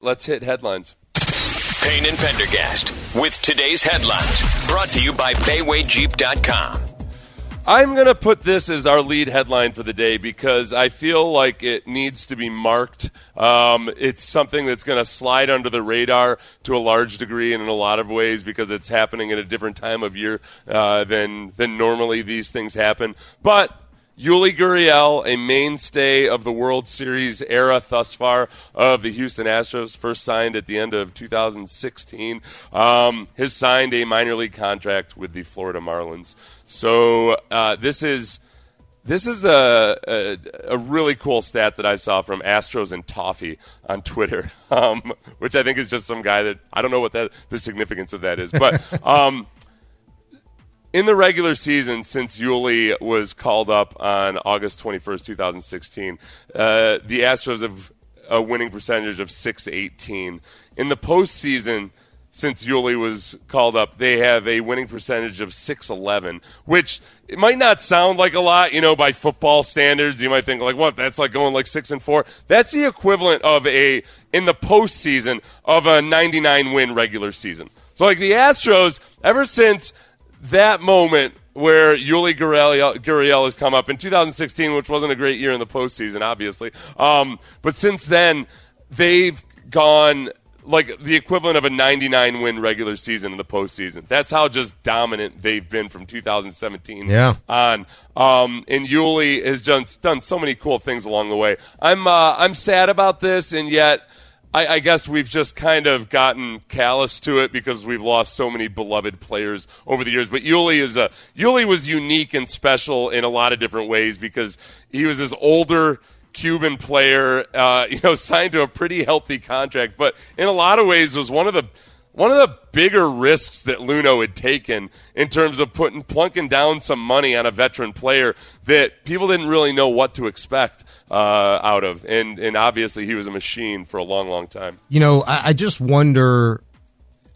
Let's hit headlines. Payne and Pendergast with today's headlines brought to you by BaywayJeep.com. I'm going to put this as our lead headline for the day because I feel like it needs to be marked. Um, it's something that's going to slide under the radar to a large degree and in a lot of ways because it's happening at a different time of year uh, than than normally these things happen. But Yuli Gurriel, a mainstay of the World Series era thus far of the Houston Astros, first signed at the end of 2016, um, has signed a minor league contract with the Florida Marlins. So uh, this is this is a, a, a, really cool stat that I saw from Astros and Toffee on Twitter, um, which I think is just some guy that I don't know what that the significance of that is, but. Um, in the regular season, since Yuli was called up on August 21st, 2016, uh, the Astros have a winning percentage of 618. In the postseason, since Yuli was called up, they have a winning percentage of 611, which it might not sound like a lot, you know, by football standards. You might think like, what? That's like going like six and four. That's the equivalent of a in the postseason of a 99 win regular season. So like the Astros, ever since that moment where Yuli Gurriel, has come up in 2016, which wasn't a great year in the postseason, obviously. Um, but since then, they've gone like the equivalent of a 99 win regular season in the postseason. That's how just dominant they've been from 2017 yeah. on. Um, and Yuli has done, done so many cool things along the way. I'm uh, I'm sad about this, and yet I, I, guess we've just kind of gotten callous to it because we've lost so many beloved players over the years. But Yuli is a Yuli was unique and special in a lot of different ways because he was this older Cuban player, uh, you know, signed to a pretty healthy contract, but in a lot of ways was one of the one of the bigger risks that Luhnow had taken in terms of putting plunking down some money on a veteran player that people didn't really know what to expect uh, out of, and and obviously he was a machine for a long, long time. You know, I, I just wonder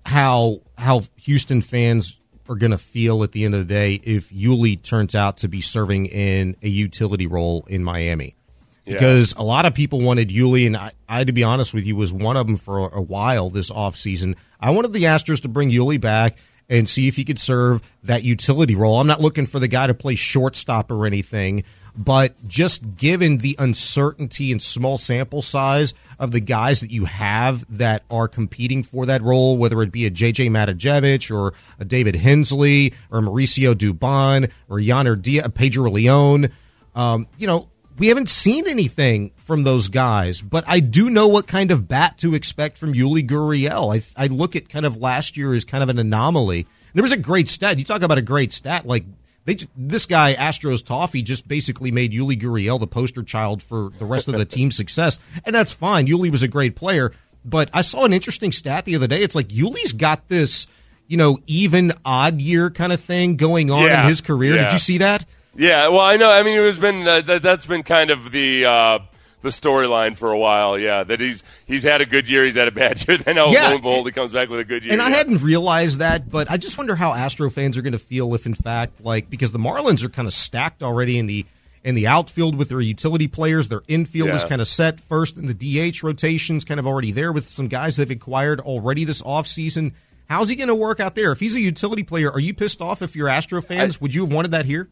how how Houston fans are going to feel at the end of the day if Yuli turns out to be serving in a utility role in Miami because yeah. a lot of people wanted Yuli, and I, I, to be honest with you, was one of them for a while this offseason. I wanted the Astros to bring Yuli back and see if he could serve that utility role. I'm not looking for the guy to play shortstop or anything, but just given the uncertainty and small sample size of the guys that you have that are competing for that role, whether it be a JJ Matijevic or a David Hensley or Mauricio Dubon or Yainer Diaz, Pedro Leon, um, you know, we haven't seen anything from those guys, but I do know what kind of bat to expect from Yuli Gurriel. I, I look at kind of last year as kind of an anomaly. There was a great stat. You talk about a great stat. Like they, this guy Astros Toffee just basically made Yuli Gurriel the poster child for the rest of the team's success, and that's fine. Yuli was a great player, but I saw an interesting stat the other day. It's like Yuli's got this, you know, even odd year kind of thing going on yeah. in his career. Yeah. Did you see that? Yeah, well, I know. I mean, it has been uh, that, has been kind of the uh, the storyline for a while. Yeah, that he's he's had a good year, he's had a bad year. Then, oh, yeah. lo and behold, he comes back with a good year. And yeah. I hadn't realized that, but I just wonder how Astro fans are going to feel if, in fact, like because the Marlins are kind of stacked already in the in the outfield with their utility players. Their infield yeah. is kind of set first, and the DH rotations kind of already there with some guys they've acquired already this offseason. How's he going to work out there? If he's a utility player, are you pissed off if you're Astro fans? I, Would you have wanted that here?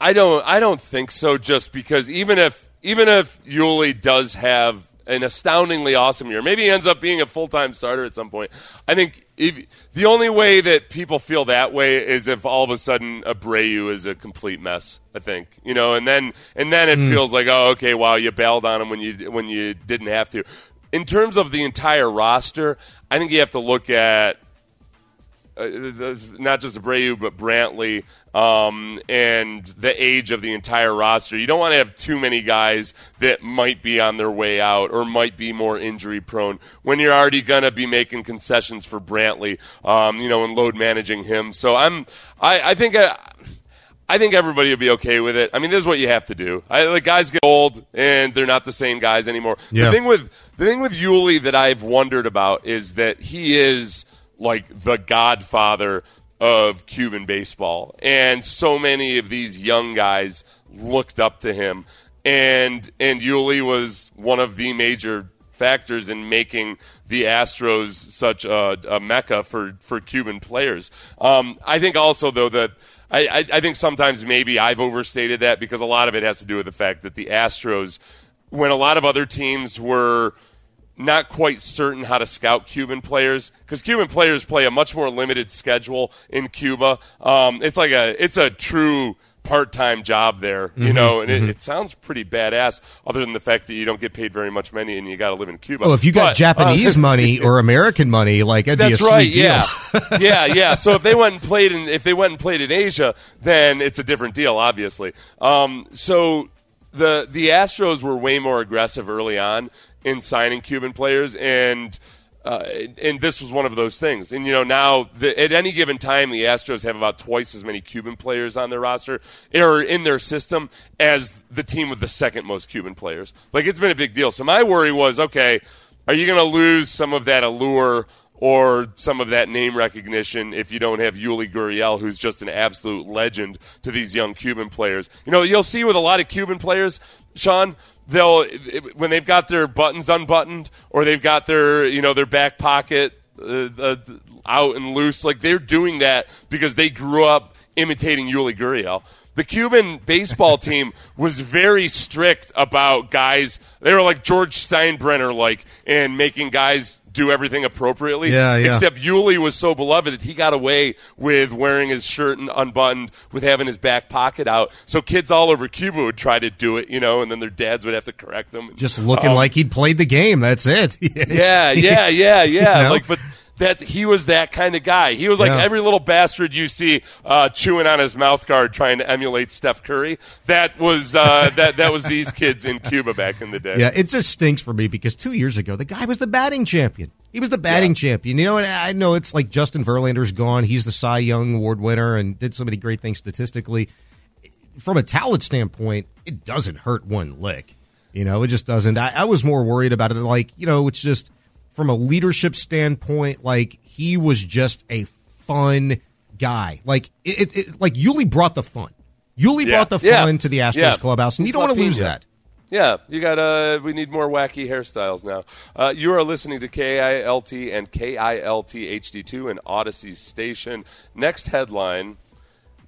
I don't. I don't think so. Just because even if even if Yuli does have an astoundingly awesome year, maybe he ends up being a full time starter at some point. I think if, the only way that people feel that way is if all of a sudden Abreu is a complete mess. I think you know, and then and then it mm. feels like oh okay, wow, you bailed on him when you when you didn't have to. In terms of the entire roster, I think you have to look at uh, not just Abreu, but Brantley, um, and the age of the entire roster. You don't want to have too many guys that might be on their way out or might be more injury prone when you're already going to be making concessions for Brantley, um, you know, and load managing him. So I'm, I, I think. I, uh, I think everybody will be okay with it. I mean, this is what you have to do. I, the guys get old, and they're not the same guys anymore. Yeah. The thing with the thing with Yuli that I've wondered about is that he is like the godfather of Cuban baseball. And so many of these young guys looked up to him. And and Yuli was one of the major factors in making the Astros such a, a mecca for for Cuban players. Um, I think also though that. I, I, I think sometimes maybe I've overstated that because a lot of it has to do with the fact that the Astros, when a lot of other teams were not quite certain how to scout Cuban players because Cuban players play a much more limited schedule in Cuba. Um, it's like a it's a true part-time job there, you Mm-hmm, know, and it, it sounds pretty badass. Other than the fact that you don't get paid very much money and you got to live in Cuba. Oh, if you got But, uh, Japanese money or American money, like that'd be a that's sweet right. deal. Yeah, yeah, yeah. So if they went and played in, if they went and played in Asia, then it's a different deal, obviously. Um, so the the Astros were way more aggressive early on in signing Cuban players, and uh, and this was one of those things. And you know now the, at any given time, the Astros have about twice as many Cuban players on their roster or in their system as the team with the second most Cuban players. Like it's been a big deal. So my worry was, okay, are you going to lose some of that allure? or some of that name recognition if you don't have Yuli Gurriel, who's just an absolute legend to these young Cuban players. You know, you'll see with a lot of Cuban players, Sean, they'll when they've got their buttons unbuttoned or they've got their you know their back pocket uh, uh, out and loose, like they're doing that because they grew up imitating Yuli Gurriel. The Cuban baseball team was very strict about guys. They were like George Steinbrenner, like, and making guys do everything appropriately. Yeah, yeah. Except Yuli was so beloved that he got away with wearing his shirt and unbuttoned, with having his back pocket out. So kids all over Cuba would try to do it, you know, and then their dads would have to correct them. Just looking Um, like he'd played the game. That's it. yeah, yeah, yeah, yeah. know? Like, but that he was that kind of guy. He was like Yeah. every little bastard you see uh, chewing on his mouth guard, trying to emulate Steph Curry. That was uh, that that was these kids in Cuba back in the day. Yeah, it just stinks for me because two years ago the guy was the batting champion. He was the batting champion. You know, and I know it's like Justin Verlander's gone. He's the Cy Young Award winner and did so many great things statistically. From a talent standpoint, it doesn't hurt one lick. You know, it just doesn't. I, I was more worried about it. Like, you know, it's just from a leadership standpoint, like he was just a fun guy. Like it, it, like Yuli brought the fun. Yuli Yeah. brought the Yeah. fun to the Astros Yeah. clubhouse, and you don't want to lose that. Yeah, you got. Uh, we need more wacky hairstyles now. Uh, you are listening to KILT and KILT HD2 and Audacy Station. Next headline: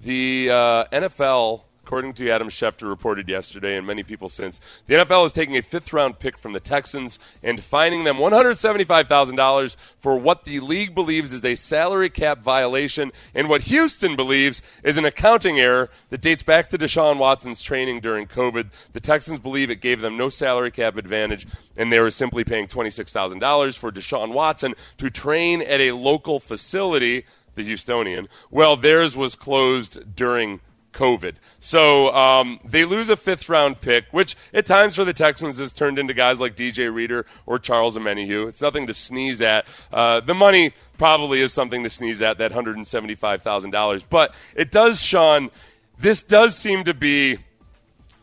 The uh, NFL, according to Adam Schefter, reported yesterday, and many people since, the NFL is taking a fifth-round pick from the Texans and fining them one hundred seventy-five thousand dollars for what the league believes is a salary cap violation, and what Houston believes is an accounting error that dates back to Deshaun Watson's training during COVID. The Texans believe it gave them no salary cap advantage, and they were simply paying $26,000 for Deshaun Watson to train at a local facility, the Houstonian. Well, theirs was closed during COVID. So um, they lose a fifth round pick, which at times for the Texans has turned into guys like DJ Reader or Charles Omenihu. It's nothing to sneeze at. Uh, the money probably is something to sneeze at, that $175,000. But it does, Sean, this does seem to be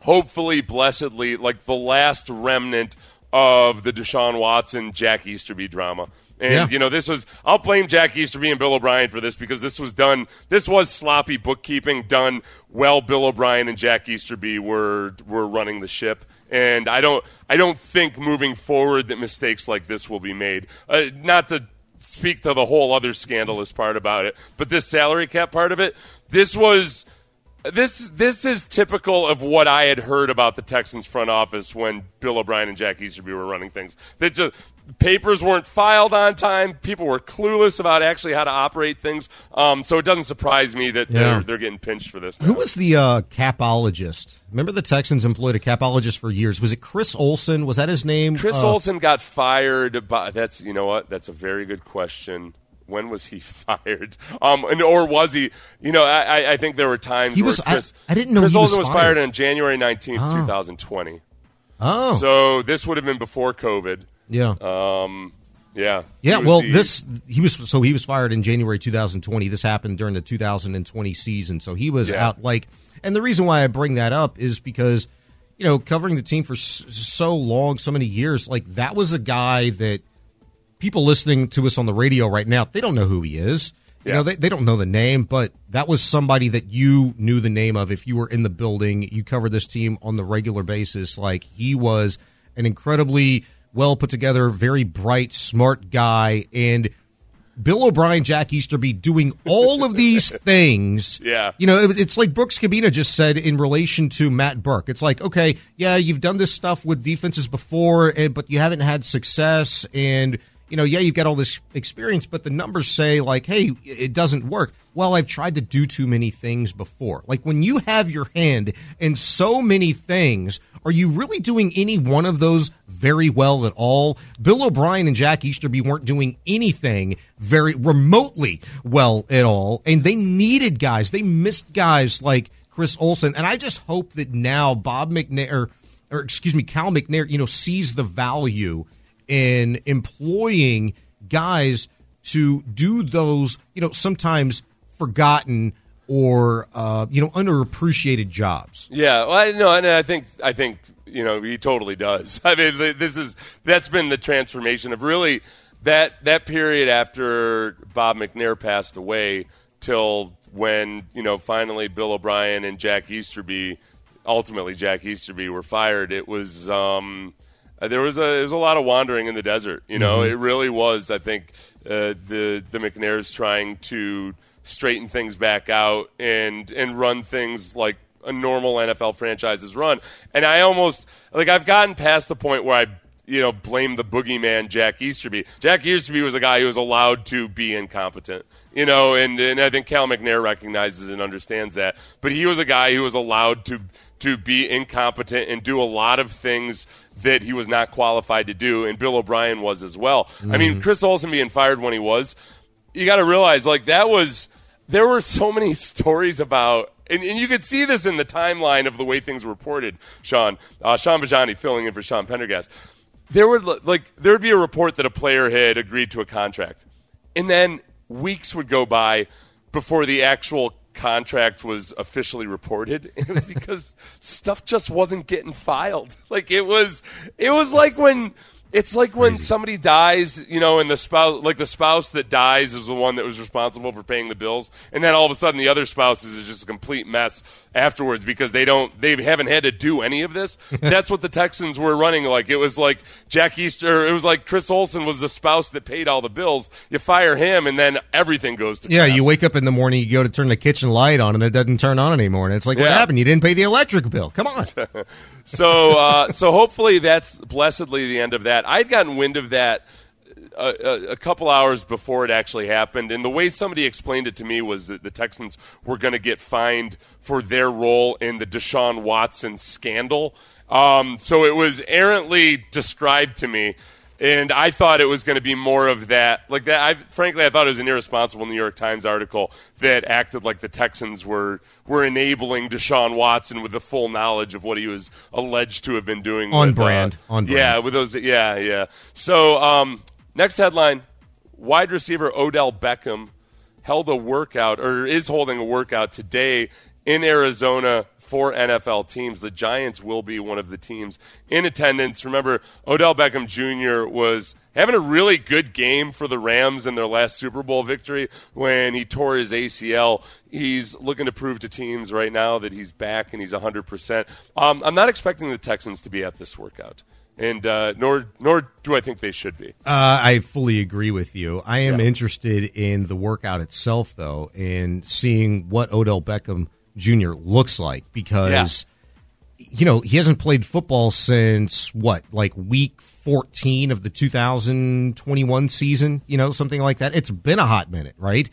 hopefully, blessedly, like the last remnant of the Deshaun Watson, Jack Easterby drama. And, Yeah. you know, this was, I'll blame Jack Easterby and Bill O'Brien for this because this was done, this was sloppy bookkeeping done while Bill O'Brien and Jack Easterby were, were running the ship. And I don't, I don't think moving forward that mistakes like this will be made. Uh, not to speak to the whole other scandalous part about it, but this salary cap part of it, this was, this this is typical of what I had heard about the Texans front office when Bill O'Brien and Jack Easterby were running things. They just papers weren't filed on time. People were clueless about actually how to operate things. Um, so it doesn't surprise me that Yeah. they're they're getting pinched for this. Now. Who was the uh, capologist? Remember the Texans employed a capologist for years. Was it Chris Olsen? Was that his name? Chris Uh, Olsen got fired. By, that's you know what? That's a very good question. When was he fired? Um, and, or was he? You know, I, I- I think there were times He was- I- Chris, I didn't know Chris he was Olsen was fired. fired on January nineteenth, two thousand twenty. Oh, So this would have been before COVID. yeah, Um, yeah. yeah. Well, the- this he was so he was fired in January 2020. This happened during the 2020 season, so he was Yeah. out. Like, and the reason why I bring that up is because you know covering the team for so long, so many years, like that was a guy that people listening to us on the radio right now, they don't know who he is. You Yeah. know, they, they don't know the name, but that was somebody that you knew the name of if you were in the building, you covered this team on the regular basis. Like he was an incredibly well put together, very bright, smart guy, and Bill O'Brien, Jack Easterby doing all of these things. Yeah. You know, it- it's like Brooks Kubena just said in relation to Matt Burke. It's like, okay, yeah, you've done this stuff with defenses before, eh, but you haven't had success. And, you know, yeah, you've got all this experience, but the numbers say, like, hey, it doesn't work. Well, I've tried to do too many things before. Like, when you have your hand in so many things, are you really doing any one of those very well at all? Bill O'Brien and Jack Easterby weren't doing anything very remotely well at all, and they needed guys. They missed guys like Chris Olsen, and I just hope that now Bob McNair, or, or excuse me, Cal McNair, you know, sees the value in employing guys to do those, you know, sometimes forgotten or uh, you know underappreciated jobs. Yeah, well, I, no, and I think I think you know he totally does. I mean, this is that's been the transformation of really that that period after Bob McNair passed away till when you know finally Bill O'Brien and Jack Easterby, ultimately Jack Easterby, were fired. It was. Um, there was a there was a lot of wandering in the desert. You know, it really was. I think uh, the the McNairs trying to straighten things back out and and run things like a normal NFL franchises run. And I almost like I've gotten past the point where I you know blame the boogeyman Jack Easterby. Jack Easterby was a guy who was allowed to be incompetent. You know, and, and I think Cal McNair recognizes and understands that. But he was a guy who was allowed to to be incompetent and do a lot of things that he was not qualified to do, and Bill O'Brien was as well. I mean, Chris Olsen being fired when he was, you got to realize like that was there were so many stories about. And, and you could see this in the timeline of the way things were reported, Sean. Uh, Sean Bajani filling in for Sean Pendergast. There would like there would be a report that a player had agreed to a contract, and then weeks would go by before the actual contract was officially reported. It was because stuff just wasn't getting filed. Like it was, it was like when. It's like when somebody dies, you know, and the spouse, like the spouse that dies is the one that was responsible for paying the bills, and then all of a sudden the other spouses is just a complete mess afterwards because they don't, they haven't had to do any of this. That's what the Texans were running like. It was like Jack Easter, it was like Chris Olsen was the spouse that paid all the bills. You fire him, and then everything goes to Yeah, crap. you wake up in the morning, you go to turn the kitchen light on, and it doesn't turn on anymore. And it's like, what happened? You didn't pay the electric bill. Come on. so uh, so hopefully that's blessedly the end of that. I'd gotten wind of that a, a, a couple hours before it actually happened, and the way somebody explained it to me was that the Texans were going to get fined for their role in the Deshaun Watson scandal. Um, so it was errantly described to me. And I thought it was going to be more of that, like that. I frankly, I thought it was an irresponsible New York Times article that acted like the Texans were were enabling Deshaun Watson with the full knowledge of what he was alleged to have been doing. On with, uh, brand. On brand. Yeah, with those. Yeah, yeah. So um, next headline: Wide receiver Odell Beckham held a workout or is holding a workout today in Arizona for NFL teams. The Giants will be one of the teams in attendance. Remember, Odell Beckham Jr. was having a really good game for the Rams in their last Super Bowl victory when he tore his ACL. He's looking to prove to teams right now that he's back and he's 100%. Um, I'm not expecting the Texans to be at this workout. And uh, nor nor do I think they should be. Uh, I fully agree with you. I am interested in the workout itself, though, and seeing what Odell Beckham Jr. looks like because, you know, he hasn't played football since what, like week 14 of the 2021 season, you know, something like that. It's been a hot minute, right?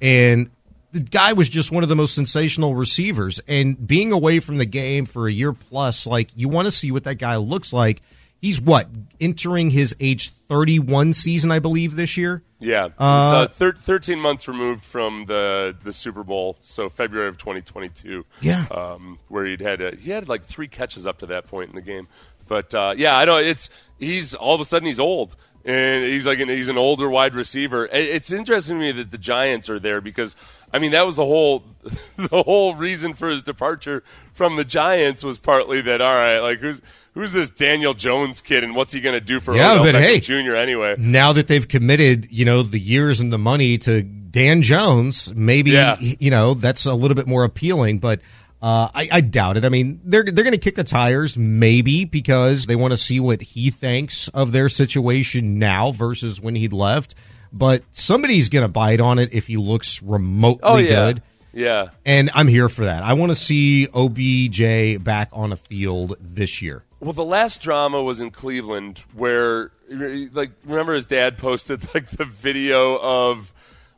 And the guy was just one of the most sensational receivers. And being away from the game for a year plus, like, you want to see what that guy looks like. He's what entering his age 31 season, I believe, this year. Yeah, it's, uh, thir- thirteen months removed from the the Super Bowl, so February of 2022. Yeah. um, where he'd had a, he had like three catches up to that point in the game, but uh, yeah, I know it's he's all of a sudden he's old and he's like an, he's an older wide receiver. It's interesting to me that the Giants are there because I mean that was the whole the whole reason for his departure from the Giants was partly that all right, like who's who's this Daniel Jones kid and what's he going to do for Yeah, Odell but Beckham hey. Jr. anyway? Now that they've committed, you know, the years and the money to Dan Jones, maybe, Yeah. you know, that's a little bit more appealing. But Uh, I, I doubt it. I mean, they're they're going to kick the tires, maybe because they want to see what he thinks of their situation now versus when he'd left. But somebody's going to bite on it if he looks remotely Oh, yeah. good. Yeah. And I'm here for that. I want to see OBJ back on a field this year. Well, the last drama was in Cleveland, where like remember his dad posted like the video of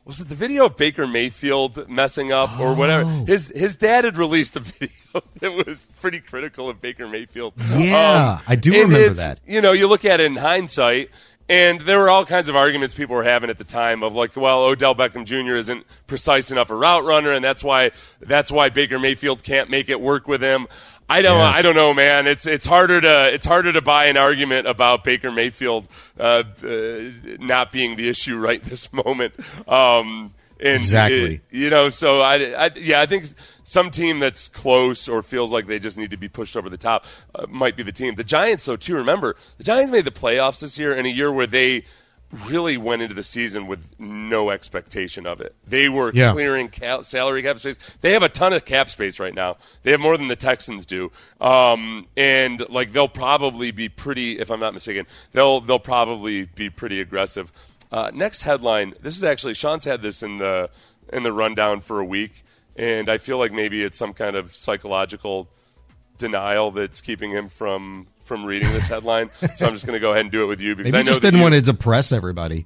was it the video of Baker Mayfield messing up or whatever? Oh. His his dad had released a video that was pretty critical of Baker Mayfield. Yeah, um, I do remember that. You know, you look at it in hindsight. And there were all kinds of arguments people were having at the time of like, well, Odell Beckham Jr. isn't precise enough a route runner, and that's why that's why Baker Mayfield can't make it work with him. I don't. Yes. I don't know, man. It's it's harder to it's harder to buy an argument about Baker Mayfield uh, uh, not being the issue right this moment. Um, and Exactly. it- you know, so I, I yeah, I think some team that's close or feels like they just need to be pushed over the top uh, might be the team. The Giants, though, too. Remember, the Giants made the playoffs this year in a year where they really went into the season with no expectation of it. They were Yeah. clearing ca- salary cap space. They have a ton of cap space right now. They have more than the Texans do. Um, and like they'll probably be pretty. If I'm not mistaken, they'll they'll probably be pretty aggressive. Uh, next headline. This is actually Sean's had this in the in the rundown for a week, and I feel like maybe it's some kind of psychological denial that's keeping him from from reading this headline. so I'm just going to go ahead and do it with you because Maybe I know just didn't you- want to depress everybody.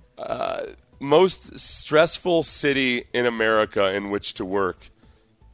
most stressful city in America in which to work,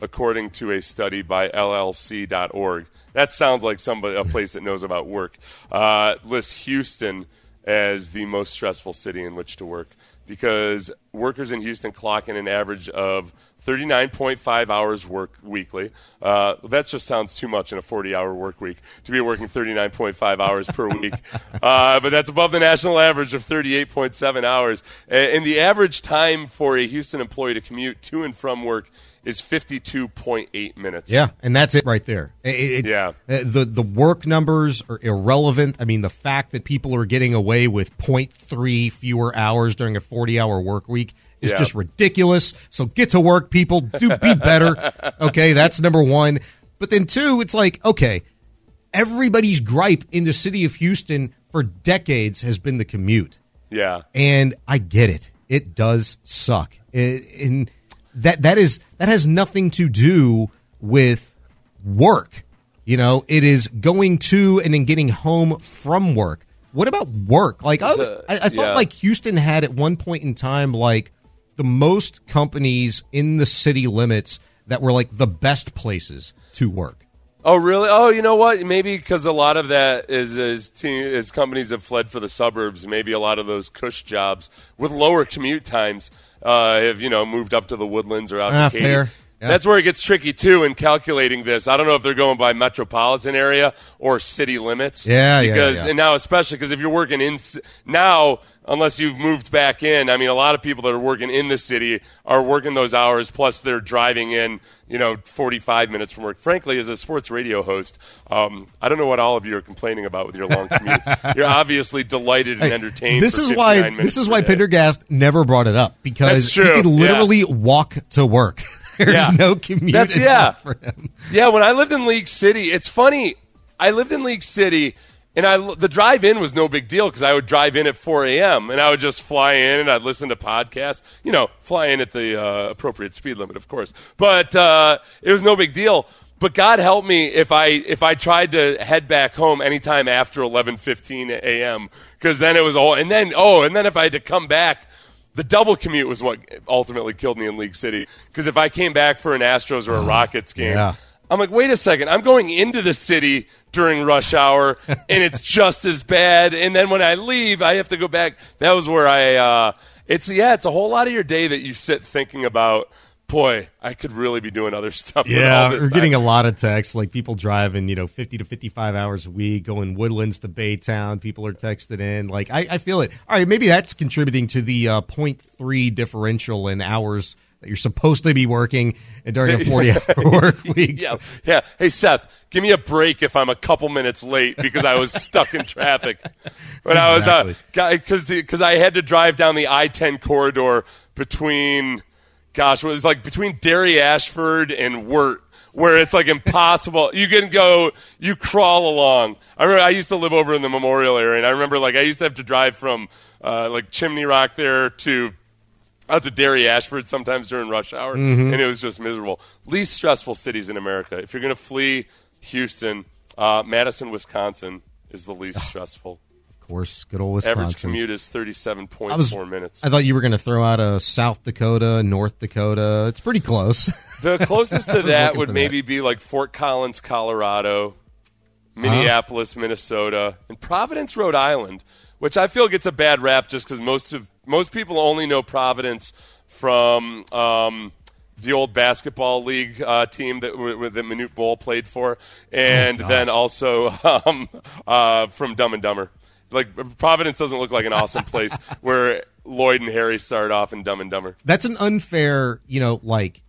according to a study by LLC.org. That sounds like somebody a place that knows about work. Uh, lists Houston as the most stressful city in which to work because workers in Houston clock in an average of 39.5 hours work weekly. Uh, that just sounds too much in a 40-hour work week to be working 39.5 hours per week. Uh, but that's above the national average of 38.7 hours. And the average time for a Houston employee to commute to and from work is 52.8 minutes. Yeah, and that's it right there. It- it- Yeah. uh, the the work numbers are irrelevant. I mean, the fact that people are getting away with 0.3 fewer hours during a 40-hour work week is Yeah. just ridiculous. So get to work, people. Do be better. Okay, that's number 1. But then two, it's like, okay, everybody's gripe in the city of Houston for decades has been the commute Yeah. and I get it. It does suck, It- and that that is that has nothing to do with work. You know, it is going to and then getting home from work. What about work? Like I, a- I, I thought, yeah. like Houston had at one point in time, like the most companies in the city limits that were like the best places to work. Oh, really? Oh, you know what? Maybe because a lot of that is is, te- is companies have fled for the suburbs. Maybe a lot of those cush jobs with lower commute times uh, have you know moved up to the woodlands or out Ah, to Katy. fair. Yeah. That's where it gets tricky too in calculating this. I don't know if they're going by metropolitan area or city limits. Yeah, yeah, because yeah. and now especially because if you're working in now, unless you've moved back in, I mean, a lot of people that are working in the city are working those hours. Plus, they're driving in, you know, 45 minutes from work. Frankly, as a sports radio host, um, I don't know what all of you are complaining about with your long commutes. you're obviously delighted and entertained. This for is 59 why this is why day. Pendergast never brought it up because he could yeah. literally walk to work. There's Yeah. no commute That's- yeah. for him. Yeah, when I lived in League City, it's funny. I lived in League City, and I the drive in was no big deal because I would drive in at 4 a.m. and I would just fly in and I'd listen to podcasts. You know, fly in at the uh, appropriate speed limit, of course. But uh, it was no big deal. But God help me if I if I tried to head back home anytime after 11:15 a.m. because then it was all and then oh and then if I had to come back. The double commute was what ultimately killed me in League City. Because if I came back for an Astros or a Rockets game, yeah. I'm like, wait a second. I'm going into the city during rush hour, and it's just as bad. And then when I leave, I have to go back. That was where I. Uh, it's yeah, it's a whole lot of your day that you sit thinking about. Boy, I could really be doing other stuff. Yeah, we're getting a lot of texts like people driving, you know, 50 to 55 hours a week, going Woodlands to Baytown. People are texted in. Like, I, I feel it. All right, maybe that's contributing to the uh, 0.3 differential in hours that you're supposed to be working during a 40 hour work week. Yeah, yeah. Hey Seth, give me a break if I'm a couple minutes late because I was stuck in traffic. When I was Exactly. uh, because because I had to drive down the I-10 corridor between, gosh, it was like between Dairy Ashford and Wirt where it's like impossible. You can go, you crawl along. I remember I used to live over in the Memorial area, and I remember like I used to have to drive from uh, like Chimney Rock there to out to Dairy Ashford sometimes during rush hour, Mm-hmm. and it was just miserable. Least stressful cities in America. If you're going to flee Houston, uh, Madison, Wisconsin is the least stressful. Course, good old Wisconsin. Average commute is 37.4 I minutes. I thought you were going to throw out a South Dakota, North Dakota. It's pretty close. The closest to that would maybe be like Fort Collins, Colorado, Minneapolis, Minnesota, and Providence, Rhode Island, which I feel gets a bad rap just because most of most people only know Providence from um, the old basketball league uh, team that, w- that Manute Bol played for, and gosh. then also um, uh, from Dumb and Dumber. Like Providence doesn't look like an awesome place where Lloyd and Harry start off in Dumb and Dumber. That's an unfair, you know, like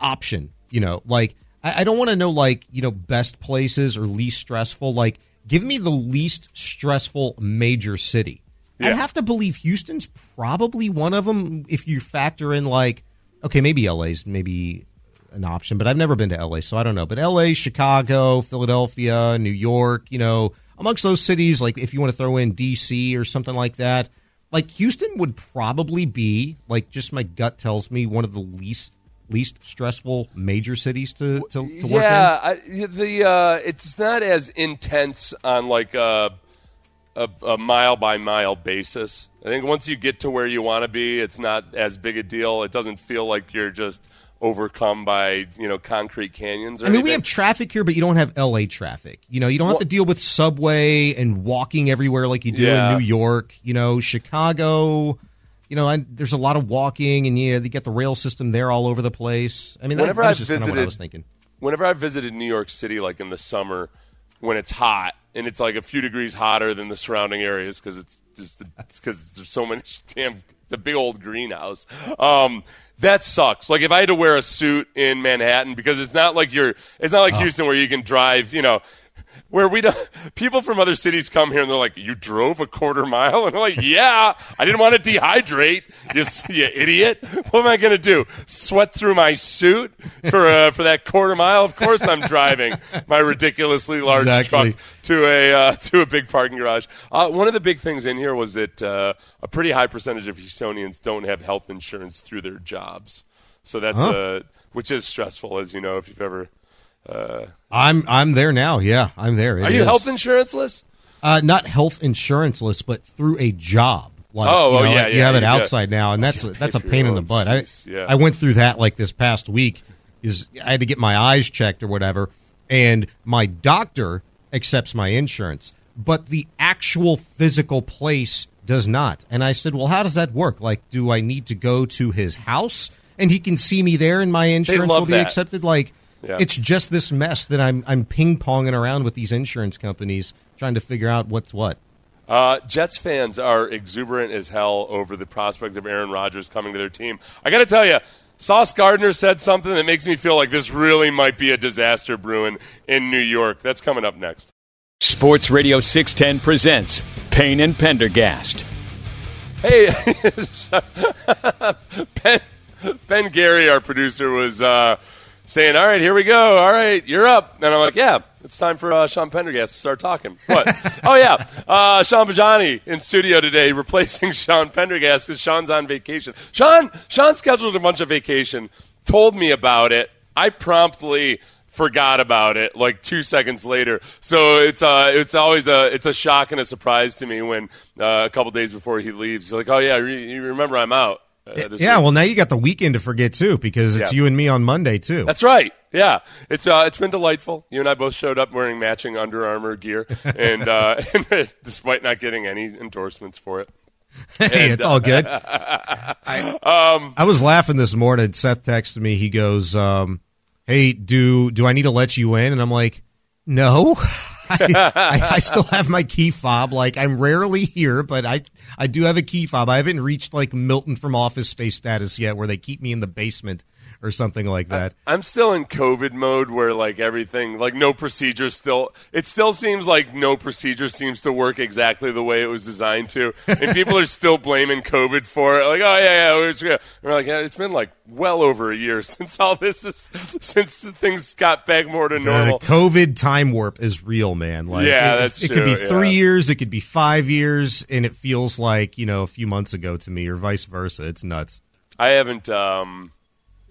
option. You know, like I, I don't want to know like you know best places or least stressful. Like, give me the least stressful major city. Yeah. I'd have to believe Houston's probably one of them if you factor in like okay, maybe LA's maybe an option, but I've never been to LA, so I don't know. But LA, Chicago, Philadelphia, New York, you know, amongst those cities, like if you want to throw in DC or something like that, like Houston would probably be like just my gut tells me one of the least least stressful major cities to to, to work in. yeah, the uh, it's not as intense on like a, a, a mile by mile basis. I think once you get to where you want to be, it's not as big a deal. It doesn't feel like you're just overcome by you know concrete canyons. Or I mean, we have traffic here, but you don't have LA traffic. You know, you don't have Well- to deal with subway and walking everywhere like you do Yeah. in New York. You know, Chicago. You know, and there's a lot of walking, and yeah, they get the rail system there all over the place. I mean, Whenever that was I've just of what I visited- was thinking. whenever I visited New York City, like in the summer when it's hot and it's like a few degrees hotter than the surrounding areas because it's just because there's so many damn the big old greenhouse. Um, that sucks. Like if I had to wear a suit in Manhattan because it's not like you're it's not like Houston where you can drive. You know. Where we don't, people from other cities come here and they're like, "You drove a quarter mile," and I'm like, "Yeah, I didn't want to dehydrate, you, you idiot. What am I going to do? Sweat through my suit for uh, for that quarter mile? Of course, I'm driving my ridiculously large Exactly. truck to a uh, to a big parking garage. Uh, one of the big things in here was that uh, a pretty high percentage of Houstonians don't have health insurance through their jobs, so that's Huh. uh, which is stressful, as you know, if you've ever. I'm I'm there now. Yeah, I'm there. It Are you is. health insuranceless? Uh, not health insuranceless, but through a job. Like, Oh, you oh, know, yeah, You yeah, have it you got- outside now, and that's a, that's a pain in the butt. I yeah. I went through that like this past week. Is I had to get my eyes checked or whatever, and my doctor accepts my insurance, but the actual physical place does not. And I said, "Well, how does that work? Like, do I need to go to his house and he can see me there, and my insurance will be that. accepted?" Like. Yeah. It's just this mess that I'm I'm ping ponging around with these insurance companies trying to figure out what's what. Uh, Jets fans are exuberant as hell over the prospect of Aaron Rodgers coming to their team. I got to tell you, Sauce Gardner said something that makes me feel like this really might be a disaster brewing in New York. That's coming up next. Sports Radio 610 presents Payne and Pendergast. Hey, Ben, ben Gary, our producer, was uh, saying, "All right, here we go. All right, you're up." And I'm like, "Yeah, it's time for uh, Sean Pendergast to start talking." What? oh yeah, uh, Sean Bajani in studio today, replacing Sean Pendergast because Sean's on vacation. Sean, Sean scheduled a bunch of vacation, told me about it. I promptly forgot about it like two seconds later. So it's uh it's always a it's a shock and a surprise to me when uh, a couple days before he leaves, he's like, "Oh yeah, re- you remember I'm out." Uh, Yeah, week." well now you got the weekend to forget too because it's Yeah. you and me on Monday too. That's right. Yeah, it's uh, it's been delightful. You and I both showed up wearing matching Under Armour gear, and, uh, and despite not getting any endorsements for it. hey, it's all good. I, Um, I was laughing this morning. Seth texted me. He goes, um, "Hey, do do I need to let you in?" And I'm like, "No, I, I, still have my key fob. Like I'm rarely here, but I I do have a key fob. I haven't reached like Milton from Office Space status yet, where they keep me in the basement or something like that. I, am still in COVID mode where like everything, like no procedure still. It still seems like no procedure seems to work exactly the way it was designed to, and people are still blaming COVID for it. Like, oh yeah, yeah, we're, we're like, yeah, it's been like well over a year since all this is since things got back more to normal. The COVID time warp is real, man. Like, yeah, it, that's it true, could be three yeah. years, it could be five years, and it feels like you know a few months ago to me, or vice versa. It's nuts. I haven't. um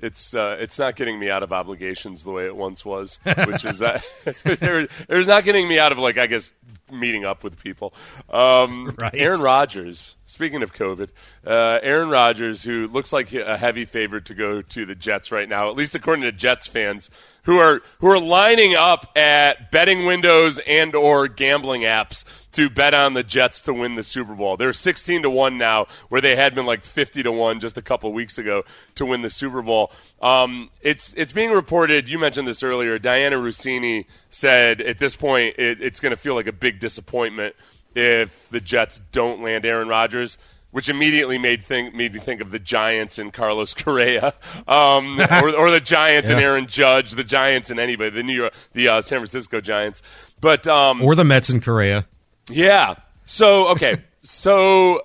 it's uh, it's not getting me out of obligations the way it once was, which is uh, it's not getting me out of like I guess meeting up with people. Um, right. Aaron Rodgers. Speaking of COVID, uh, Aaron Rodgers, who looks like a heavy favorite to go to the Jets right now, at least according to Jets fans who are who are lining up at betting windows and or gambling apps to bet on the Jets to win the Super Bowl. They're 16 to 1 now where they had been like 50 to 1 just a couple weeks ago to win the Super Bowl. Um, it's it's being reported, you mentioned this earlier, Dianna Russini said at this point it, it's going to feel like a big disappointment if the Jets don't land Aaron Rodgers which immediately made think made me think of the Giants and Carlos Correa, um, or, or, the Giants yeah. and Aaron Judge, the Giants and anybody, the New York, the uh, San Francisco Giants, but um, or the Mets and Correa. Yeah. So okay, so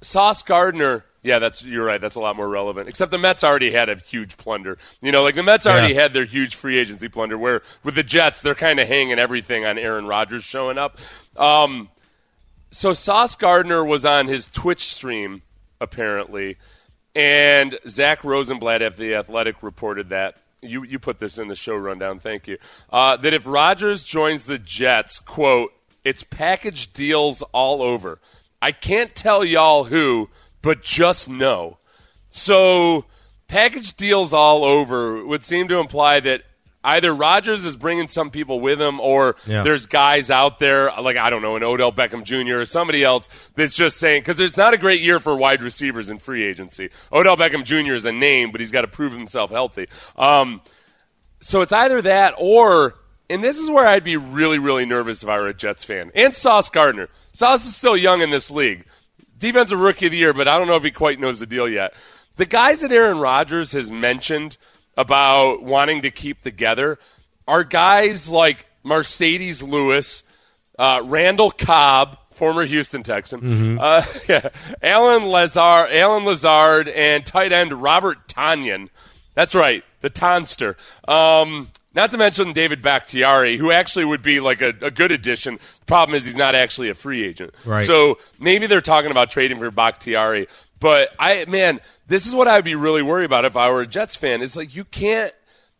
Sauce Gardner. Yeah, that's you're right. That's a lot more relevant. Except the Mets already had a huge plunder. You know, like the Mets already yeah. had their huge free agency plunder. Where with the Jets, they're kind of hanging everything on Aaron Rodgers showing up. Um, so Sauce Gardner was on his Twitch stream apparently, and Zach Rosenblatt of the Athletic reported that you you put this in the show rundown. Thank you. Uh, that if Rodgers joins the Jets, quote, it's package deals all over. I can't tell y'all who, but just know. So package deals all over would seem to imply that either Rodgers is bringing some people with him, or yeah. there's guys out there like I don't know, an Odell Beckham Jr. or somebody else that's just saying because there's not a great year for wide receivers in free agency. Odell Beckham Jr. is a name, but he's got to prove himself healthy. Um, so it's either that or. And this is where I'd be really, really nervous if I were a Jets fan. And Sauce Gardner. Sauce is still young in this league. Defensive rookie of the year, but I don't know if he quite knows the deal yet. The guys that Aaron Rodgers has mentioned – about wanting to keep together are guys like Marcedes Lewis, uh, Randall Cobb, former Houston Texan, mm-hmm. uh, yeah, Allen Lazard, Allen Lazard, and tight end Robert Tonyan. That's right, the Tonster. Um, not to mention David Bakhtiari, who actually would be like a, a, good addition. The problem is he's not actually a free agent. Right. So maybe they're talking about trading for Bakhtiari. But I, man, this is what I'd be really worried about if I were a Jets fan. It's like you can't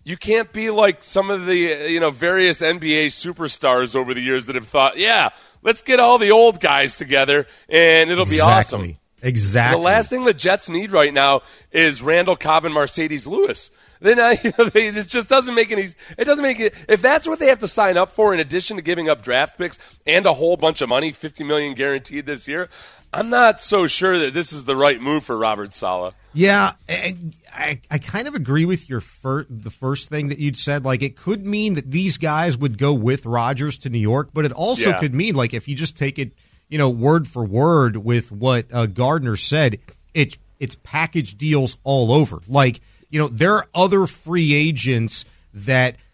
you can't be like some of the you know various NBA superstars over the years that have thought, yeah, let's get all the old guys together and it'll exactly. be awesome. Exactly. The last thing the Jets need right now is Randall Cobb and Marcedes Lewis. Then I, you know, they, it just doesn't make any. It doesn't make it. If that's what they have to sign up for, in addition to giving up draft picks and a whole bunch of money, fifty million guaranteed this year, I'm not so sure that this is the right move for Robert Saleh. Yeah, I, I kind of agree with your fir- the first thing that you'd said. Like, it could mean that these guys would go with Rodgers to New York, but it also yeah. could mean, like, if you just take it, you know, word for word with what uh, Gardner said, it's it's package deals all over. Like, you know, there are other free agents that –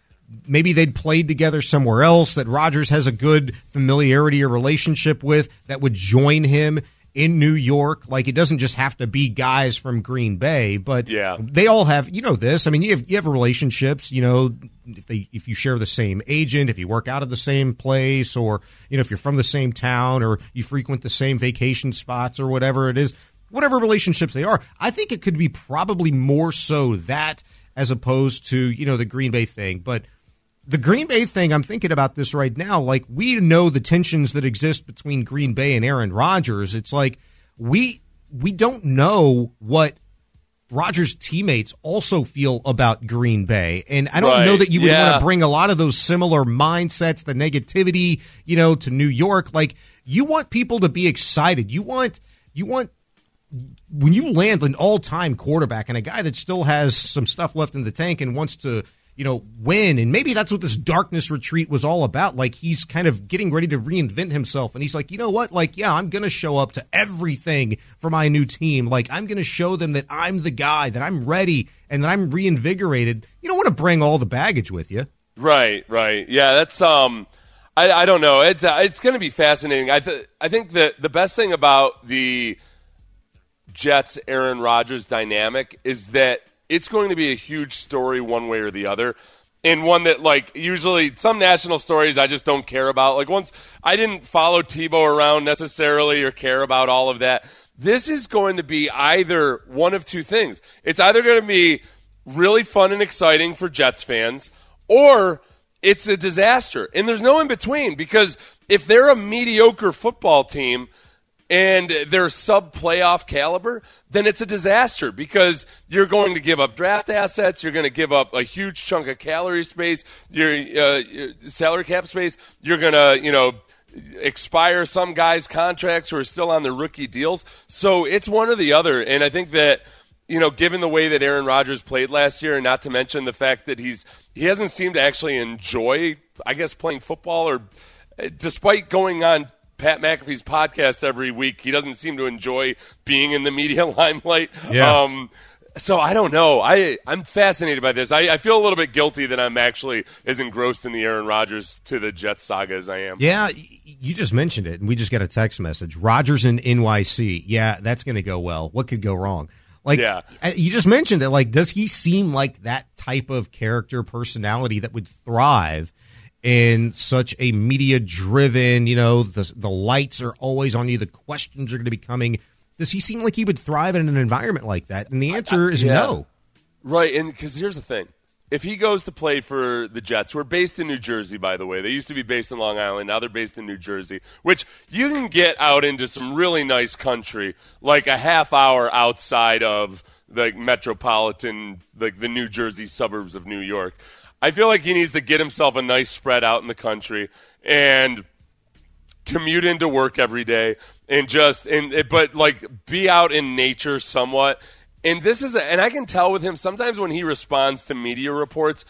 maybe they'd played together somewhere else that Rodgers has a good familiarity or relationship with that would join him in New York. Like it doesn't just have to be guys from Green Bay, but yeah. they all have you know this. I mean, you have you have relationships. You know, if they if you share the same agent, if you work out of the same place, or you know if you're from the same town, or you frequent the same vacation spots, or whatever it is, whatever relationships they are. I think it could be probably more so that as opposed to you know the Green Bay thing, but the Green Bay thing, I'm thinking about this right now. Like, we know the tensions that exist between Green Bay and Aaron Rodgers. It's like we we don't know what Rodgers' teammates also feel about Green Bay. And I don't right. know that you would yeah. want to bring a lot of those similar mindsets, the negativity, you know, to New York. Like, you want people to be excited. You want you want when you land an all-time quarterback and a guy that still has some stuff left in the tank and wants to you know, win. And maybe that's what this darkness retreat was all about. Like he's kind of getting ready to reinvent himself. And he's like, you know what? Like, yeah, I'm going to show up to everything for my new team. Like, I'm going to show them that I'm the guy, that I'm ready, and that I'm reinvigorated. You don't want to bring all the baggage with you. Right, right. Yeah, that's um I, I don't know. It's uh, it's going to be fascinating. I th- I think that the best thing about the Jets Aaron Rodgers dynamic is that it's going to be a huge story one way or the other. And one that, like, usually some national stories I just don't care about. Like, once I didn't follow Tebow around necessarily or care about all of that. This is going to be either one of two things. It's either going to be really fun and exciting for Jets fans, or it's a disaster. And there's no in between because if they're a mediocre football team and they're sub playoff caliber, then it's a disaster because you're going to give up draft assets, you're going to give up a huge chunk of calorie space, your, uh, your salary cap space, you're going to, you know, expire some guys' contracts who are still on their rookie deals. So it's one or the other. And I think that you know, given the way that Aaron Rodgers played last year, and not to mention the fact that he's he hasn't seemed to actually enjoy, I guess, playing football, or despite going on Pat McAfee's podcast every week, he doesn't seem to enjoy being in the media limelight. Yeah. Um, so I don't know. I I'm fascinated by this. I, I feel a little bit guilty that I'm actually as engrossed in the Aaron Rodgers to the Jets saga as I am. Yeah, you just mentioned it, and we just got a text message. Rodgers in NYC. Yeah, that's going to go well. What could go wrong? Like, yeah. you just mentioned it. Like, does he seem like that type of character personality that would thrive in such a media driven, you know, the, the lights are always on you, the questions are going to be coming. Does he seem like he would thrive in an environment like that? And the answer is yeah. no. Right. And because here's the thing if he goes to play for the Jets, who are based in New Jersey, by the way, they used to be based in Long Island. Now they're based in New Jersey, which you can get out into some really nice country, like a half hour outside of the metropolitan, like the New Jersey suburbs of New York. I feel like he needs to get himself a nice spread out in the country and commute into work every day and just and eh, but like be out in nature somewhat and this is, a, and I can tell with him sometimes when he responds to media reports,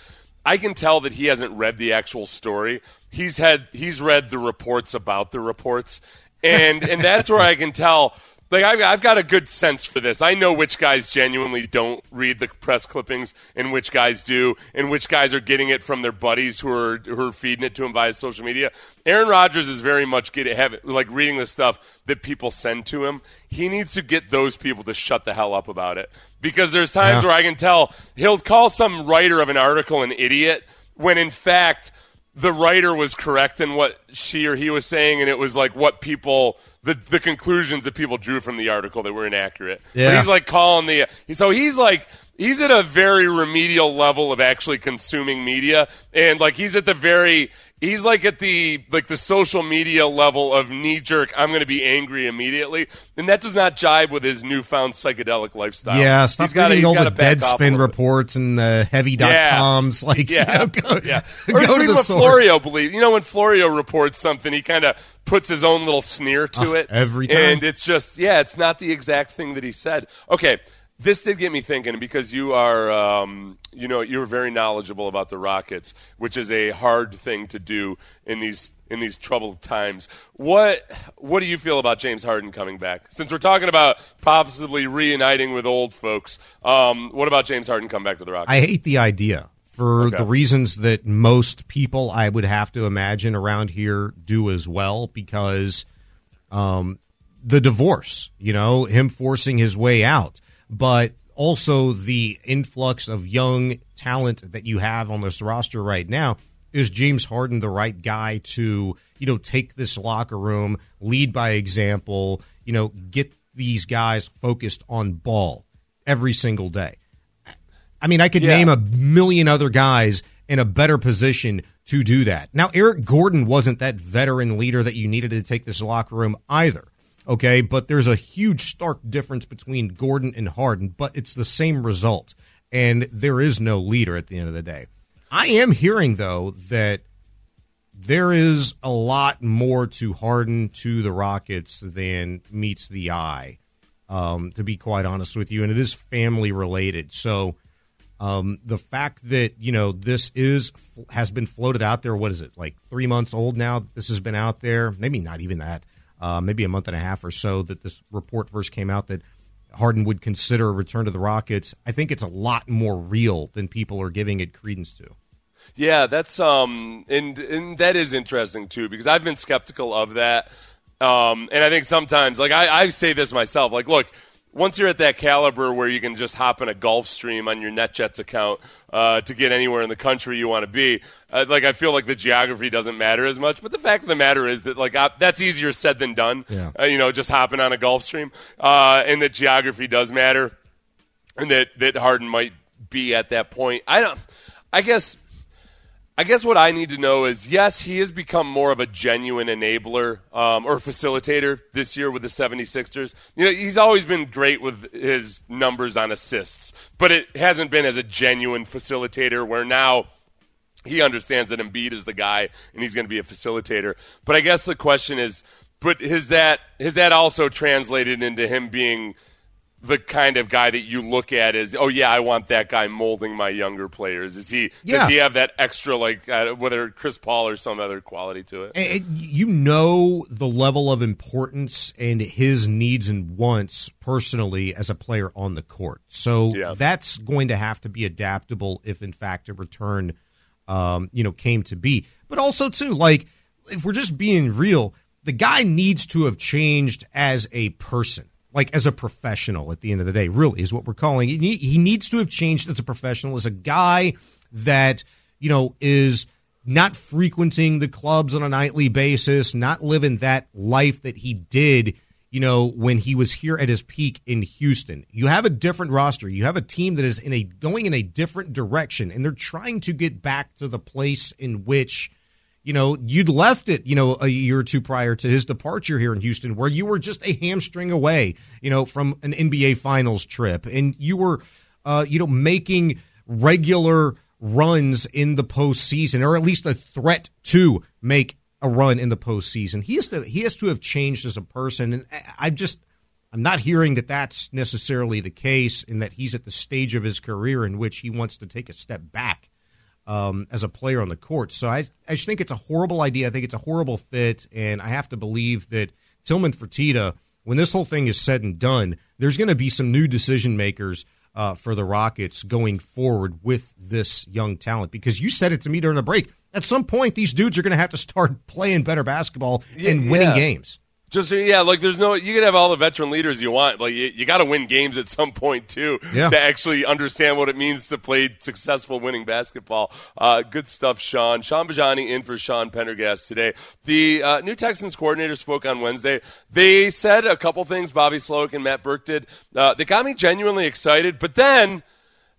I can tell that he hasn't read the actual story. He's had, he's read the reports about the reports, and and that's where I can tell like I've, I've got a good sense for this. I know which guys genuinely don't read the press clippings and which guys do, and which guys are getting it from their buddies who are who are feeding it to him via social media. Aaron Rodgers is very much getting have like reading the stuff that people send to him. He needs to get those people to shut the hell up about it because there's times yeah. where I can tell he'll call some writer of an article an idiot when in fact the writer was correct in what she or he was saying, and it was like what people the the conclusions that people drew from the article that were inaccurate. Yeah. But he's like calling the so he's like he's at a very remedial level of actually consuming media, and like he's at the very he's like at the like the social media level of knee jerk i'm going to be angry immediately. And that does not jibe with his newfound psychedelic lifestyle. Yeah stop he's reading gotta, all the deadspin reports and the heavy yeah. coms like yeah, you know, go, yeah. or go to the what source. florio believes you know when florio reports something he kind of puts his own little sneer to uh, it. every time. And it's just yeah it's not the exact thing that he said. Okay this did get me thinking because you are, um, you know, you're very knowledgeable about the Rockets, which is a hard thing to do in these in these troubled times. What what do you feel about James Harden coming back? Since we're talking about possibly reuniting with old folks, um, what about James Harden coming back to the Rockets? I hate the idea for okay. the reasons that most people I would have to imagine around here do as well, because um, the divorce, you know, him forcing his way out but also the influx of young talent that you have on this roster right now. Is James Harden the right guy to, you know, take this locker room, lead by example, you know, get these guys focused on ball every single day? I mean, I could yeah. name a million other guys in a better position to do that. Now, Eric Gordon wasn't that veteran leader that you needed to take this locker room either. Okay, but there's a huge stark difference between Gordon and Harden, but it's the same result. And there is no leader at the end of the day. I am hearing, though, that there is a lot more to Harden to the Rockets than meets the eye, um, to be quite honest with you. And it is family related. So Um, the fact that you know this is has been floated out there. What is it like three months old now? This has been out there. Maybe not even that. Uh, maybe a month and a half or so that this report first came out that Harden would consider a return to the Rockets. I think it's a lot more real than people are giving it credence to. Yeah, that's um, and and that is interesting too because I've been skeptical of that, um, and I think sometimes like I, I say this myself, like look, once you're at that caliber where you can just hop in a Gulfstream on your NetJets account uh, to get anywhere in the country you want to be, uh, like I feel like the geography doesn't matter as much. But the fact of the matter is that like uh, that's easier said than done. Yeah. Uh, you know, just hopping on a Gulfstream, uh, and that geography does matter, and that that Harden might be at that point. I don't. I guess I guess what I need to know is yes, he has become more of a genuine enabler um, or facilitator this year with the 76ers. You know, he's always been great with his numbers on assists, but it hasn't been as a genuine facilitator where now he understands that Embiid is the guy and he's going to be a facilitator. But I guess the question is, but has that has that also translated into him being – the kind of guy that you look at as, oh yeah, I want that guy molding my younger players. Is he? Yeah. Does he have that extra like uh, whether Chris Paul or some other quality to it? And you know the level of importance and his needs and wants personally as a player on the court. So Yeah. that's going to have to be adaptable if in fact a return, um, you know, came to be. But also too, like if we're just being real, the guy needs to have changed as a person. Like as a professional, at the end of the day, really is what we're calling. He, needs to have changed as a professional, as a guy that you know is not frequenting the clubs on a nightly basis, not living that life that he did, you know, when he was here at his peak in Houston. You have a different roster. You have a team that is in a going in a different direction and they're trying to get back to the place in which you know, you'd left it, you know, a year or two prior to his departure here in Houston, where you were just a hamstring away, you know, from an NBA Finals trip, and you were, uh, you know, making regular runs in the postseason, or at least a threat to make a run in the postseason. He has to, he has to have changed as a person, and I- I just. I'm not hearing that that's necessarily the case, and that he's at the stage of his career in which he wants to take a step back um, as a player on the court. So I, I just think it's a horrible idea. I think it's a horrible fit, and I have to believe that Tillman Fertitta, when this whole thing is said and done, there's going to be some new decision makers uh, for the Rockets going forward with this young talent. Because you said it to me during the break. At some point, these dudes are going to have to start playing better basketball and winning yeah. games. Just yeah, like there's no you can have all the veteran leaders you want, like you, you got to win games at some point too Yeah. to actually understand what it means to play successful winning basketball. Uh, good stuff, Sean. Sean Bajani in for Sean Pendergast today. The uh, new Texans coordinator spoke on Wednesday. They said a couple things. Bobby Slowik and Matt Burke did. Uh, they got me genuinely excited, but then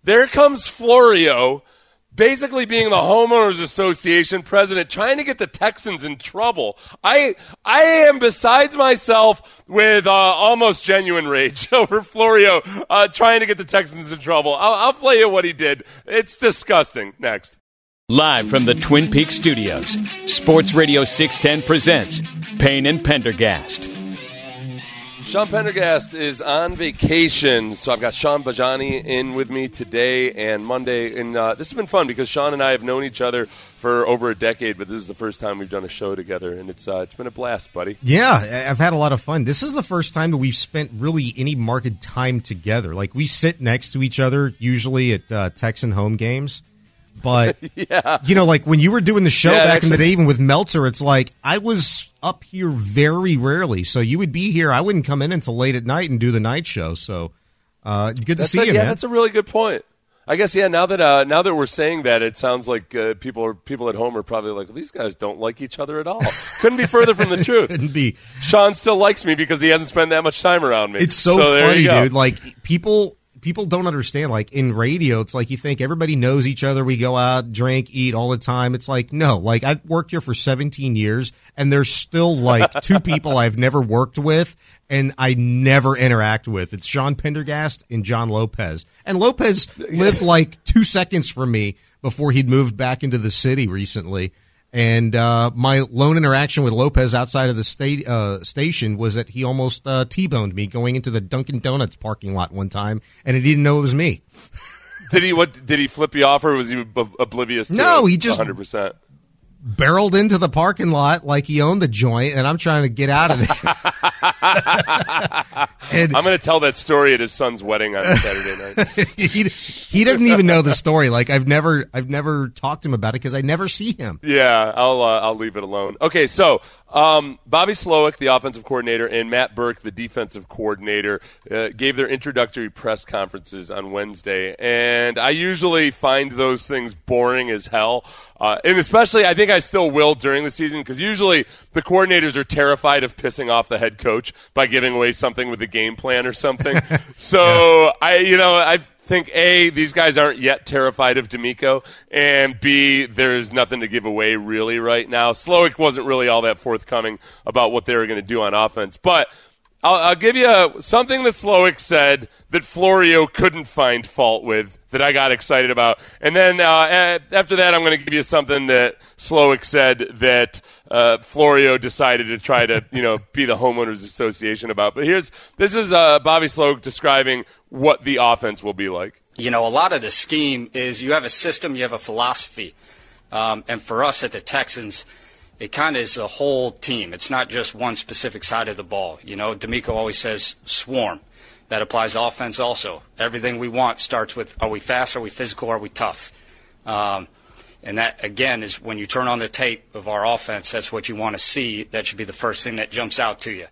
there comes Florio basically being the homeowners association president trying to get the texans in trouble. I i am besides myself with uh, almost genuine rage over florio uh, trying to get the texans in trouble. I'll, I'll play you what he did. It's disgusting. Next. Live from the Twin Peaks studios, Sports Radio 610 presents Payne and Pendergast. Sean Pendergast is on vacation, so I've got Sean Bajani in with me today and Monday. And uh, this has been fun because Sean and I have known each other for over a decade, but this is the first time we've done a show together, and it's uh, it's been a blast, buddy. Yeah, I've had a lot of fun. This is the first time that we've spent really any marked time together. Like we sit next to each other usually at uh, Texan home games, but Yeah. you know, like when you were doing the show Yeah, back in the day, even with Meltzer, it's like I was up here very rarely. So you would be here. I wouldn't come in until late at night and do the night show. So uh, good to That's see a, you, yeah, man. that's a really good point. I guess yeah. Now that uh, now that we're saying that, it sounds like uh, people are people at home are probably like, well, these guys don't like each other at all. Couldn't be further from the truth. Couldn't be. Sean still likes me because he hasn't spent that much time around me. It's so, there funny, dude. Like people people don't understand. Like in radio, it's like you think everybody knows each other. We go out, drink, eat all the time. It's like no. Like I've worked here for 17 years, and there's still like two people I've never worked with, and I never interact with. It's Sean Pendergast and John Lopez. And Lopez lived like two seconds from me before he'd moved back into the city recently. And uh, my lone interaction with Lopez outside of the state uh, station was that he almost uh, t-boned me going into the Dunkin' Donuts parking lot one time, and he didn't know it was me. did he what? Did he flip you off, or was he ob- oblivious? To No, it he just- 100. percent barreled into the parking lot like he owned the joint, and I'm trying to get out of there. and I'm going to tell that story at his son's wedding on Saturday night. he, he doesn't even know the story. Like I've never I've never talked to him about it because I never see him. Yeah, I'll uh, I'll leave it alone. Okay, so um, Bobby Slowik, the offensive coordinator, and Matt Burke, the defensive coordinator, uh, gave their introductory press conferences on Wednesday, and I usually find those things boring as hell. Uh, and especially, I think I still will during the season because usually the coordinators are terrified of pissing off the head coach by giving away something with a game plan or something. so I, you know, I've think A, these guys aren't yet terrified of DeMeco, and B, there's nothing to give away really right now. Slowik wasn't really all that forthcoming about what they were going to do on offense, but I'll, I'll give you something that Slowik said that Florio couldn't find fault with that I got excited about, and then uh, after that, I'm going to give you something that Slowik said that uh, Florio decided to try to you know be the homeowners association about. But here's this is uh, Bobby Slowik describing what the offense will be like. You know, a lot of the scheme is you have a system, you have a philosophy, um, and for us at the Texans, it kind of is a whole team. It's not just one specific side of the ball. You know, DeMeco always says swarm. That applies to offense also. Everything we want starts with are we fast, are we physical, are we tough? Um, and that, again, is when you turn on the tape of our offense, that's what you want to see. That should be the first thing that jumps out to you.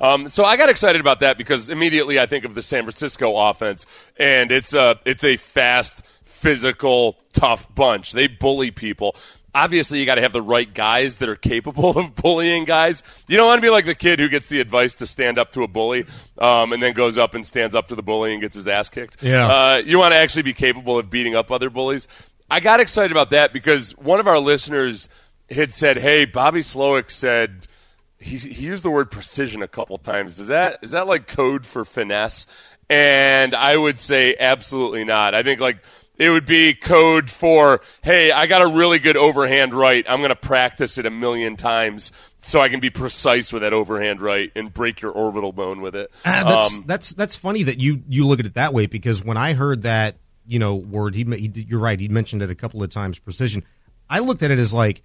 Um, so I got excited about that because immediately I think of the San Francisco offense, and it's a it's a fast, physical, tough bunch. They bully people. Obviously, you got to have the right guys that are capable of bullying guys. You don't want to be like the kid who gets the advice to stand up to a bully, um, and then goes up and stands up to the bully and gets his ass kicked. Yeah. Uh, you want to actually be capable of beating up other bullies. I got excited about that because one of our listeners had said, "Hey, Bobby Slowik said." he, he used the word precision a couple times. Is that is that like code for finesse? And I would say absolutely not. I think like it would be code for hey, I got a really good overhand right. I'm going to practice it a million times so I can be precise with that overhand right and break your orbital bone with it. Uh, that's Um, that's that's funny that you you look at it that way because when I heard that you know word, he, he you're right. He mentioned it a couple of times. Precision. I looked at it as like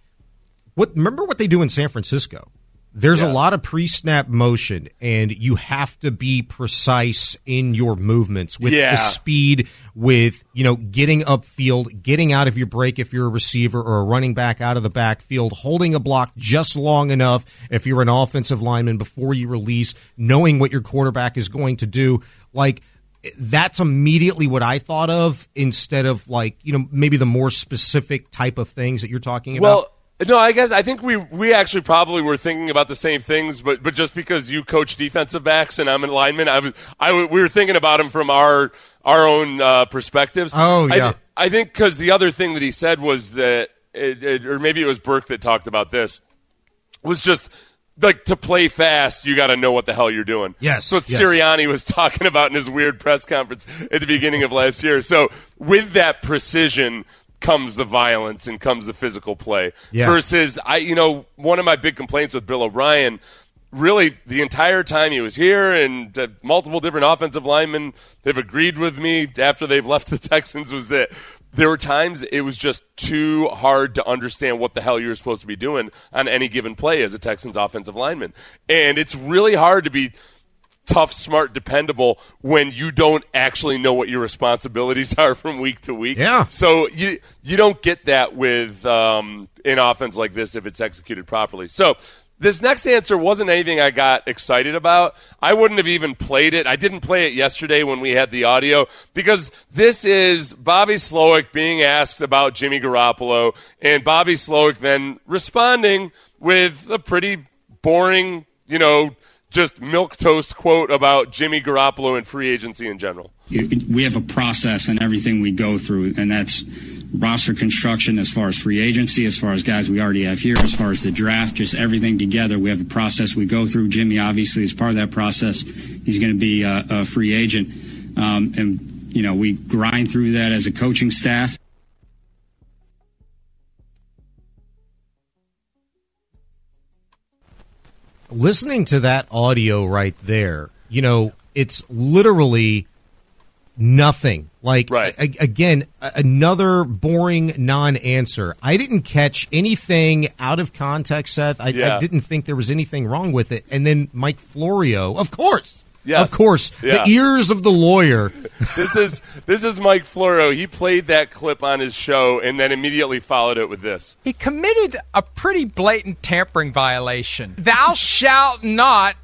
what. Remember what they do in San Francisco. There's Yeah. a lot of pre-snap motion, and you have to be precise in your movements with Yeah. the speed, with you know getting upfield, getting out of your break if you're a receiver or a running back out of the backfield, holding a block just long enough if you're an offensive lineman before you release, knowing what your quarterback is going to do. Like that's immediately what I thought of instead of like you know maybe the more specific type of things that you're talking about. Well, no, I guess I think we we actually probably were thinking about the same things, but but just because you coach defensive backs and I'm an lineman, I was I w- we were thinking about them from our our own uh, perspectives. Oh, I yeah. th- I, think because the other thing that he said was that, it, it, or maybe it was Burke that talked about this, was just. Like to play fast, you got to know what the hell you're doing. Yes, So what yes. Sirianni was talking about in his weird press conference at the beginning of last year. So with that precision comes the violence and comes the physical play. Yeah. Versus I you know, one of my big complaints with Bill O'Brien really the entire time he was here and uh, multiple different offensive linemen have agreed with me after they've left the Texans was that there were times it was just too hard to understand what the hell you were supposed to be doing on any given play as a Texans offensive lineman. And it's really hard to be tough, smart, dependable when you don't actually know what your responsibilities are from week to week. Yeah. So you you don't get that with um, an offense like this if it's executed properly. So this next answer wasn't anything I got excited about. I wouldn't have even played it. I didn't play it yesterday when we had the audio because this is Bobby Slowik being asked about Jimmy Garoppolo and Bobby Slowik then responding with a pretty boring, you know, just milk toast quote about Jimmy Garoppolo and free agency in general. we have a process and everything we go through, and that's roster construction as far as free agency, as far as guys we already have here, as far as the draft, just everything together. We have a process we go through. Jimmy obviously is part of that process. He's going to be a, a free agent, um, and you know we grind through that as a coaching staff. Listening to that audio right there, you know, it's literally nothing. Like Right. a- again, another boring non-answer. I didn't catch anything out of context, Seth. I, Yeah. I didn't think there was anything wrong with it. And then Mike Florio, of course, Yes. of course, Yeah. the ears of the lawyer. this is this is Mike Florio. He played that clip on his show and then immediately followed it with this. He committed a pretty blatant tampering violation. Thou shalt not,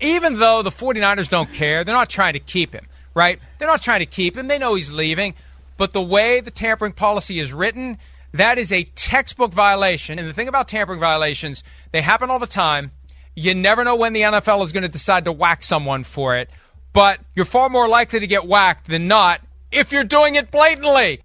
even though the 49ers don't care, they're not trying to keep him, right? They're not trying to keep him. They know he's leaving. But the way the tampering policy is written, that is a textbook violation. And the thing about tampering violations, they happen all the time. You never know when the NFL is going to decide to whack someone for it. But you're far more likely to get whacked than not if you're doing it blatantly.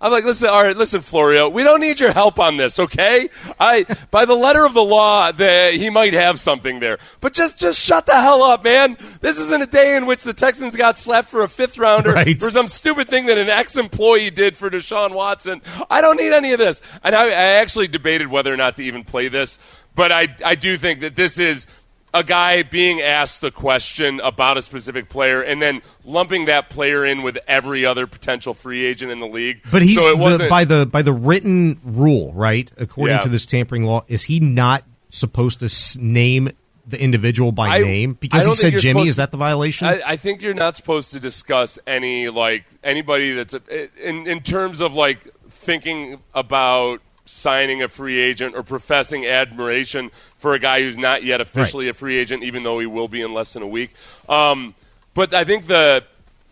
I'm like, listen, all right, listen, Florio, we don't need your help on this, okay? I, by the letter of the law, the, he might have something there, but just, just shut the hell up, man. This isn't a day in which the Texans got slapped for a fifth rounder Right. for some stupid thing that an ex-employee did for Deshaun Watson. I don't need any of this. And I, I actually debated whether or not to even play this, but I, I do think that this is a guy being asked the question about a specific player and then lumping that player in with every other potential free agent in the league. But he's so the, by the by the written rule, right? According Yeah. to this tampering law, is he not supposed to name the individual by I- name because he said Jimmy? Is that the violation? I, I think you're not supposed to discuss any like anybody that's a, in in terms of like thinking about signing a free agent or professing admiration for a guy who's not yet officially a free agent, even though he will be in less than a week. Um, but I think the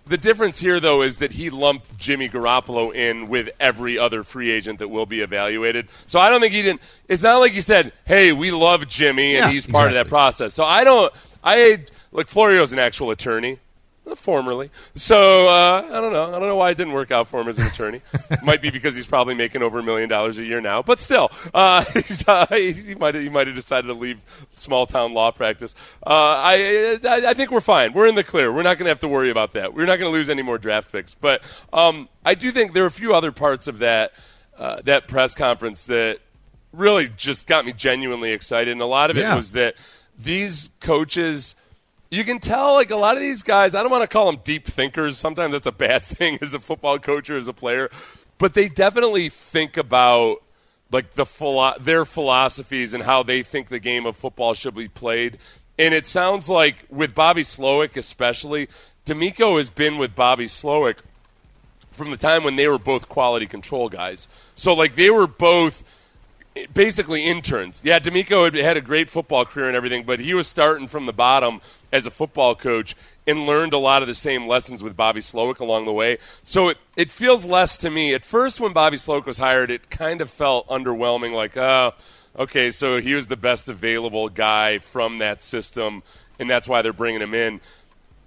the difference here, though, is that he lumped Jimmy Garoppolo in with every other free agent that will be evaluated. So I don't think he didn't. It's not like he said, "Hey, we love Jimmy and Yeah, he's part of that process." So I don't. I look. Florio's an actual attorney, formerly. So uh, I don't know. I don't know why it didn't work out for him as an attorney. might be because he's probably making over a million dollars a year now. But still, uh, he's, uh, he might he might have decided to leave small town law practice. Uh, I, I I think we're fine. We're in the clear. We're not going to have to worry about that. We're not going to lose any more draft picks. But um, I do think there are a few other parts of that uh, that press conference that really just got me genuinely excited. And a lot of it Yeah. was that these coaches, you can tell, like a lot of these guys, I don't want to call them deep thinkers. Sometimes that's a bad thing as a football coach or as a player, but they definitely think about like the philo- their philosophies and how they think the game of football should be played. And it sounds like with Bobby Slowik especially, DeMeco has been with Bobby Slowik from the time when they were both quality control guys. So like they were both basically interns. Yeah, DeMeco had had a great football career and everything, but he was starting from the bottom as a football coach and learned a lot of the same lessons with Bobby Slowik along the way. So it, it feels less to me. At first, when Bobby Slowik was hired, it kind of felt underwhelming, like, oh, okay, so he was the best available guy from that system, and that's why they're bringing him in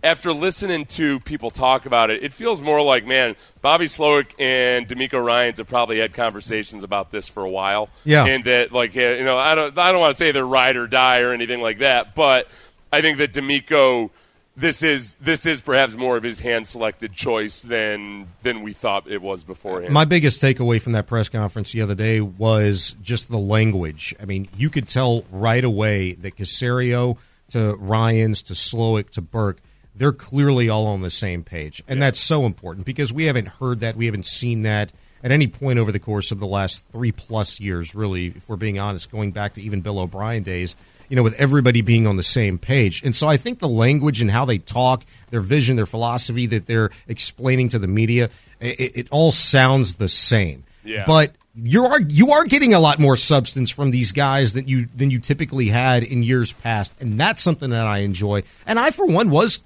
after listening to people talk about it, it feels more like, man, Bobby Slowik and DeMeco Ryans have probably had conversations about this for a while. Yeah. and that, like, you know, I don't, I don't want to say they're ride or die or anything like that, but I think that DeMeco, this is this is perhaps more of his hand selected choice than than we thought it was beforehand. My biggest takeaway from that press conference the other day was just the language. I mean, you could tell right away that Caserio to Ryans to Slowik to Burke, they're clearly all on the same page. And that's so important because we haven't heard that, we haven't seen that at any point over the course of the last three plus years, really, if we're being honest, going back to even Bill O'Brien days, you know, with everybody being on the same page. And so I think the language and how they talk, their vision, their philosophy that they're explaining to the media, it, it all sounds the same. Yeah. But you are you are getting a lot more substance from these guys than you than you typically had in years past, and that's something that I enjoy. And I, for one, was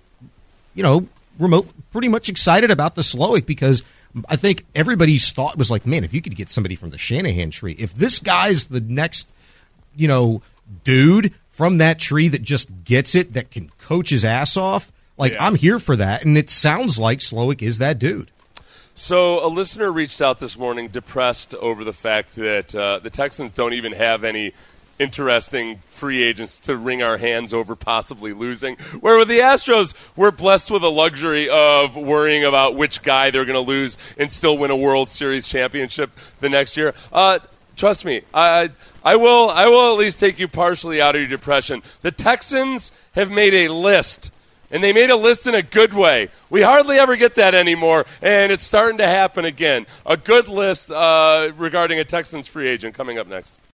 you know, remote pretty much excited about the Slowik because I think everybody's thought was like, man, if you could get somebody from the Shanahan tree, if this guy's the next, you know, dude from that tree that just gets it, that can coach his ass off, like Yeah. I'm here for that. And it sounds like Slowik is that dude. So a listener reached out this morning, depressed over the fact that uh, the Texans don't even have any interesting free agents to wring our hands over possibly losing. Where with the Astros, we're blessed with a luxury of worrying about which guy they're going to lose and still win a World Series championship the next year. Uh, trust me, I, I will. I will at least take you partially out of your depression. The Texans have made a list And they made a list in a good way. We hardly ever get that anymore, and it's starting to happen again. A good list uh, regarding a Texans free agent coming up next.